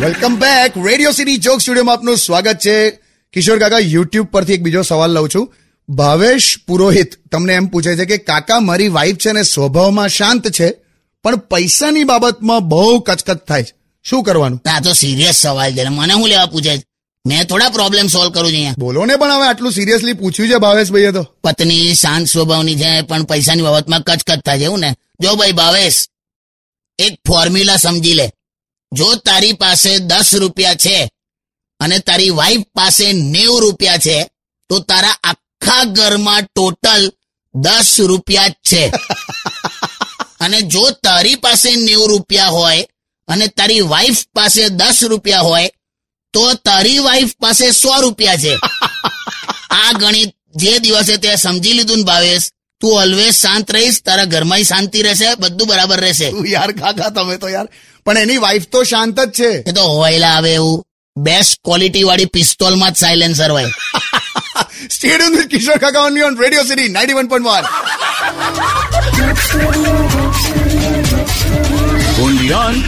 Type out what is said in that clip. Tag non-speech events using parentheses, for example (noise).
Welcome back radio city joke સ્ટુડિયોમાં આપનું સ્વાગત છે. કિશોર કાકા યુટ્યુબ પરથી એક બીજો સવાલ લઉં છું. ભાવેશ પુરોહિત તમને એમ પૂછે છે કે કાકા મારી વાઈફ છે ને સ્વભાવમાં શાંત છે પણ પૈસાની બાબતમાં બહુ કચકચ થાય છે. શું કરવાનું? આ તો સિરિયસ સવાલ છે મને હું લેવા પૂછે? મેં થોડા પ્રોબ્લેમ સોલ્વ કરું છું અહીંયા. બોલો ને પણ હવે આટલું સિરિયસલી પૂછ્યું છે ભાવેશ ભાઈએ તો. પત્ની શાંત સ્વભાવની છે પણ પૈસાની બાબતમાં કચકચ થાય છે એવું ને? જો ભાઈ ભાવેશ એક ફોર્મ્યુલા સમજી લે. જો તારી પાસે દસ રૂપિયા છે અને તારી વાઈફ પાસે નેવ રૂપિયા છે તો તારા આખા ઘરમાં ટોટલ દસ રૂપિયા જ છે. (laughs) અને જો તારી પાસે નેવ રૂપિયા હોય અને તારી વાઈફ પાસે દસ રૂપિયા હોય તો તારી વાઈફ પાસે સો રૂપિયા છે. (laughs) આ ગણિત જે દિવસે તે સમજી લીધું ને ભાવેશ તું ઓલવેઝ શાંત રહીશ તારા ઘરમાં શાંતિ રહેશે બધું બરાબર રહેશે. યાર કાકા તમે તો યાર પણ એની વાઈફ તો શાંત જ છે. એ તો હોયલા આવે એવું. બેસ્ટ ક્વોલિટી વાળી પિસ્તોલમાં જ સાયલેન્સર હોય. (laughs) Stadium with Kishore Kaka on on radio city ninety one point one on